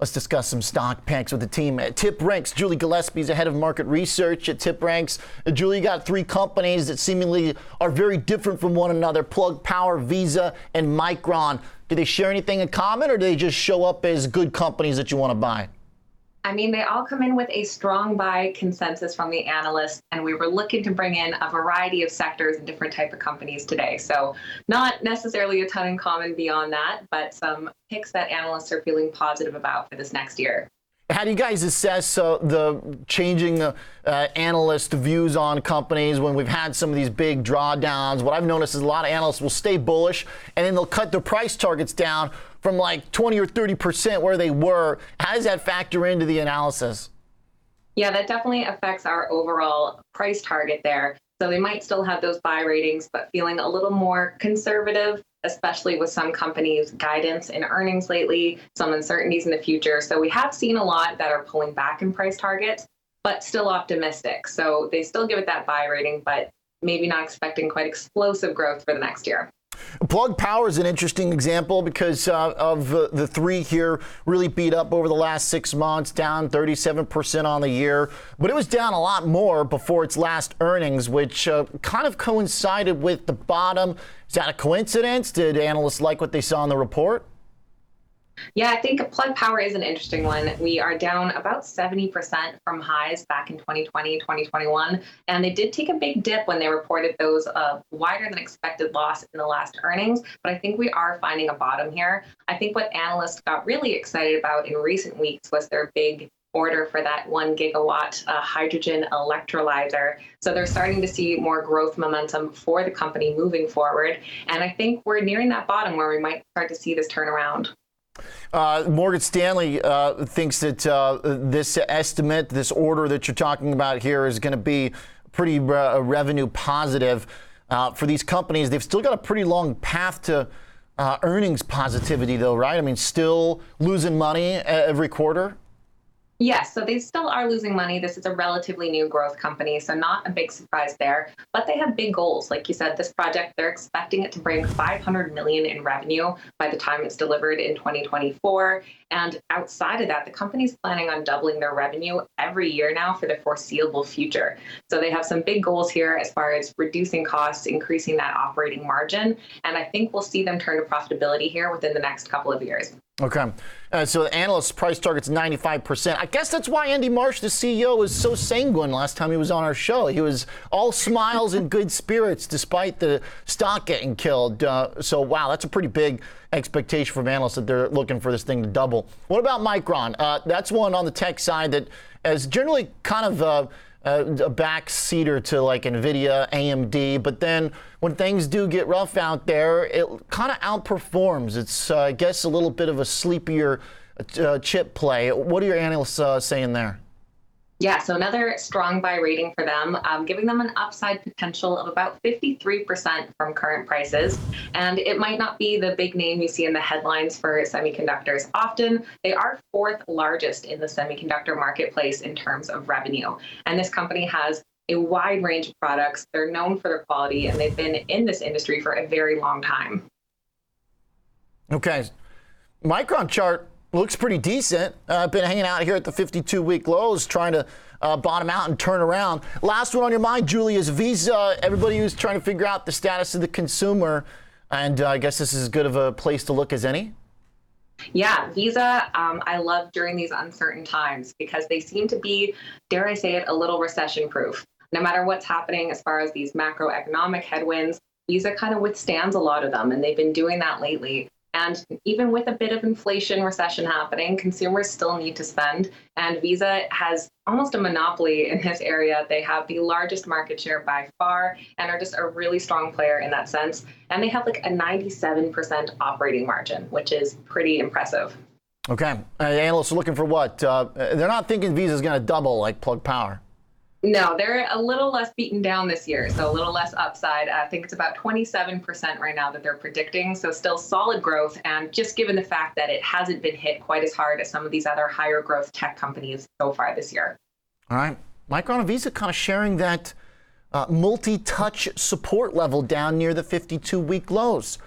Let's discuss some stock picks with the team at TipRanks. Julie Gillespie is head of market research at TipRanks. Julie, you got three companies that seemingly are very different from one another Plug Power, Visa, and Micron. Do they share anything in common or do they just show up as good companies that you want to buy? I mean, they all come in with a strong buy consensus from the analysts, and we were looking to bring in a variety of sectors and different type of companies today. So not necessarily a ton in common beyond that, but some picks that analysts are feeling positive about for this next year. How do you guys assess uh, the changing uh, uh, analyst views on companies when we've had some of these big drawdowns? What I've noticed is a lot of analysts will stay bullish and then they'll cut their price targets down from like 20 or 30 percent where they were. How does that factor into the analysis? Yeah, that definitely affects our overall price target there. So they might still have those buy ratings, but feeling a little more conservative, especially with some companies' guidance and earnings lately, some uncertainties in the future. So we have seen a lot that are pulling back in price targets, but still optimistic. So they still give it that buy rating, but maybe not expecting quite explosive growth for the next year. Plug Power is an interesting example because uh, of uh, the three here really beat up over the last six months, down 37% on the year. But it was down a lot more before its last earnings, which uh, kind of coincided with the bottom. Is that a coincidence? Did analysts like what they saw in the report? Yeah, I think Plug Power is an interesting one. We are down about 70% from highs back in 2020, 2021. And they did take a big dip when they reported those uh, wider than expected loss in the last earnings. But I think we are finding a bottom here. I think what analysts got really excited about in recent weeks was their big order for that one gigawatt uh, hydrogen electrolyzer. So they're starting to see more growth momentum for the company moving forward. And I think we're nearing that bottom where we might start to see this turnaround. Uh, Morgan Stanley uh, thinks that uh, this estimate, this order that you're talking about here, is going to be pretty uh, revenue positive uh, for these companies. They've still got a pretty long path to uh, earnings positivity, though, right? I mean, still losing money every quarter. Yes, so they still are losing money. This is a relatively new growth company, so not a big surprise there. But they have big goals. Like you said, this project, they're expecting it to bring 500 million in revenue by the time it's delivered in 2024. And outside of that, the company's planning on doubling their revenue every year now for the foreseeable future. So they have some big goals here as far as reducing costs, increasing that operating margin. And I think we'll see them turn to profitability here within the next couple of years. Okay. Uh, so the analyst price target's 95%. I guess that's why Andy Marsh, the CEO, was so sanguine last time he was on our show. He was all smiles and good spirits despite the stock getting killed. Uh, so, wow, that's a pretty big expectation from analysts that they're looking for this thing to double. What about Micron? Uh, that's one on the tech side that has generally kind of uh, uh, a backseater to like NVIDIA, AMD, but then when things do get rough out there, it kind of outperforms. It's, uh, I guess, a little bit of a sleepier uh, chip play. What are your analysts uh, saying there? Yeah, so another strong buy rating for them, um, giving them an upside potential of about 53% from current prices. And it might not be the big name you see in the headlines for semiconductors. Often, they are fourth largest in the semiconductor marketplace in terms of revenue. And this company has a wide range of products. They're known for their quality, and they've been in this industry for a very long time. Okay. Micron chart looks pretty decent. I've uh, been hanging out here at the 52 week lows trying to uh, bottom out and turn around. Last one on your mind, Julie, is Visa. Everybody who's trying to figure out the status of the consumer. And uh, I guess this is as good of a place to look as any. Yeah, Visa, um, I love during these uncertain times because they seem to be, dare I say it, a little recession proof. No matter what's happening as far as these macroeconomic headwinds, Visa kind of withstands a lot of them, and they've been doing that lately. And even with a bit of inflation recession happening, consumers still need to spend. And Visa has almost a monopoly in this area. They have the largest market share by far and are just a really strong player in that sense. And they have like a 97% operating margin, which is pretty impressive. Okay. Uh, analysts are looking for what? Uh, they're not thinking Visa is going to double like Plug Power. No, they're a little less beaten down this year, so a little less upside. I think it's about 27% right now that they're predicting, so still solid growth. And just given the fact that it hasn't been hit quite as hard as some of these other higher growth tech companies so far this year. All right. Micron and Visa kind of sharing that uh, multi touch support level down near the 52 week lows.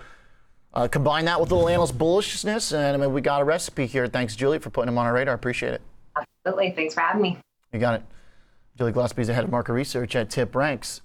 Uh, combine that with a little analyst bullishness, and I mean, we got a recipe here. Thanks, Julie, for putting them on our radar. Appreciate it. Absolutely. Thanks for having me. You got it. Julie is the head of market research at TipRanks.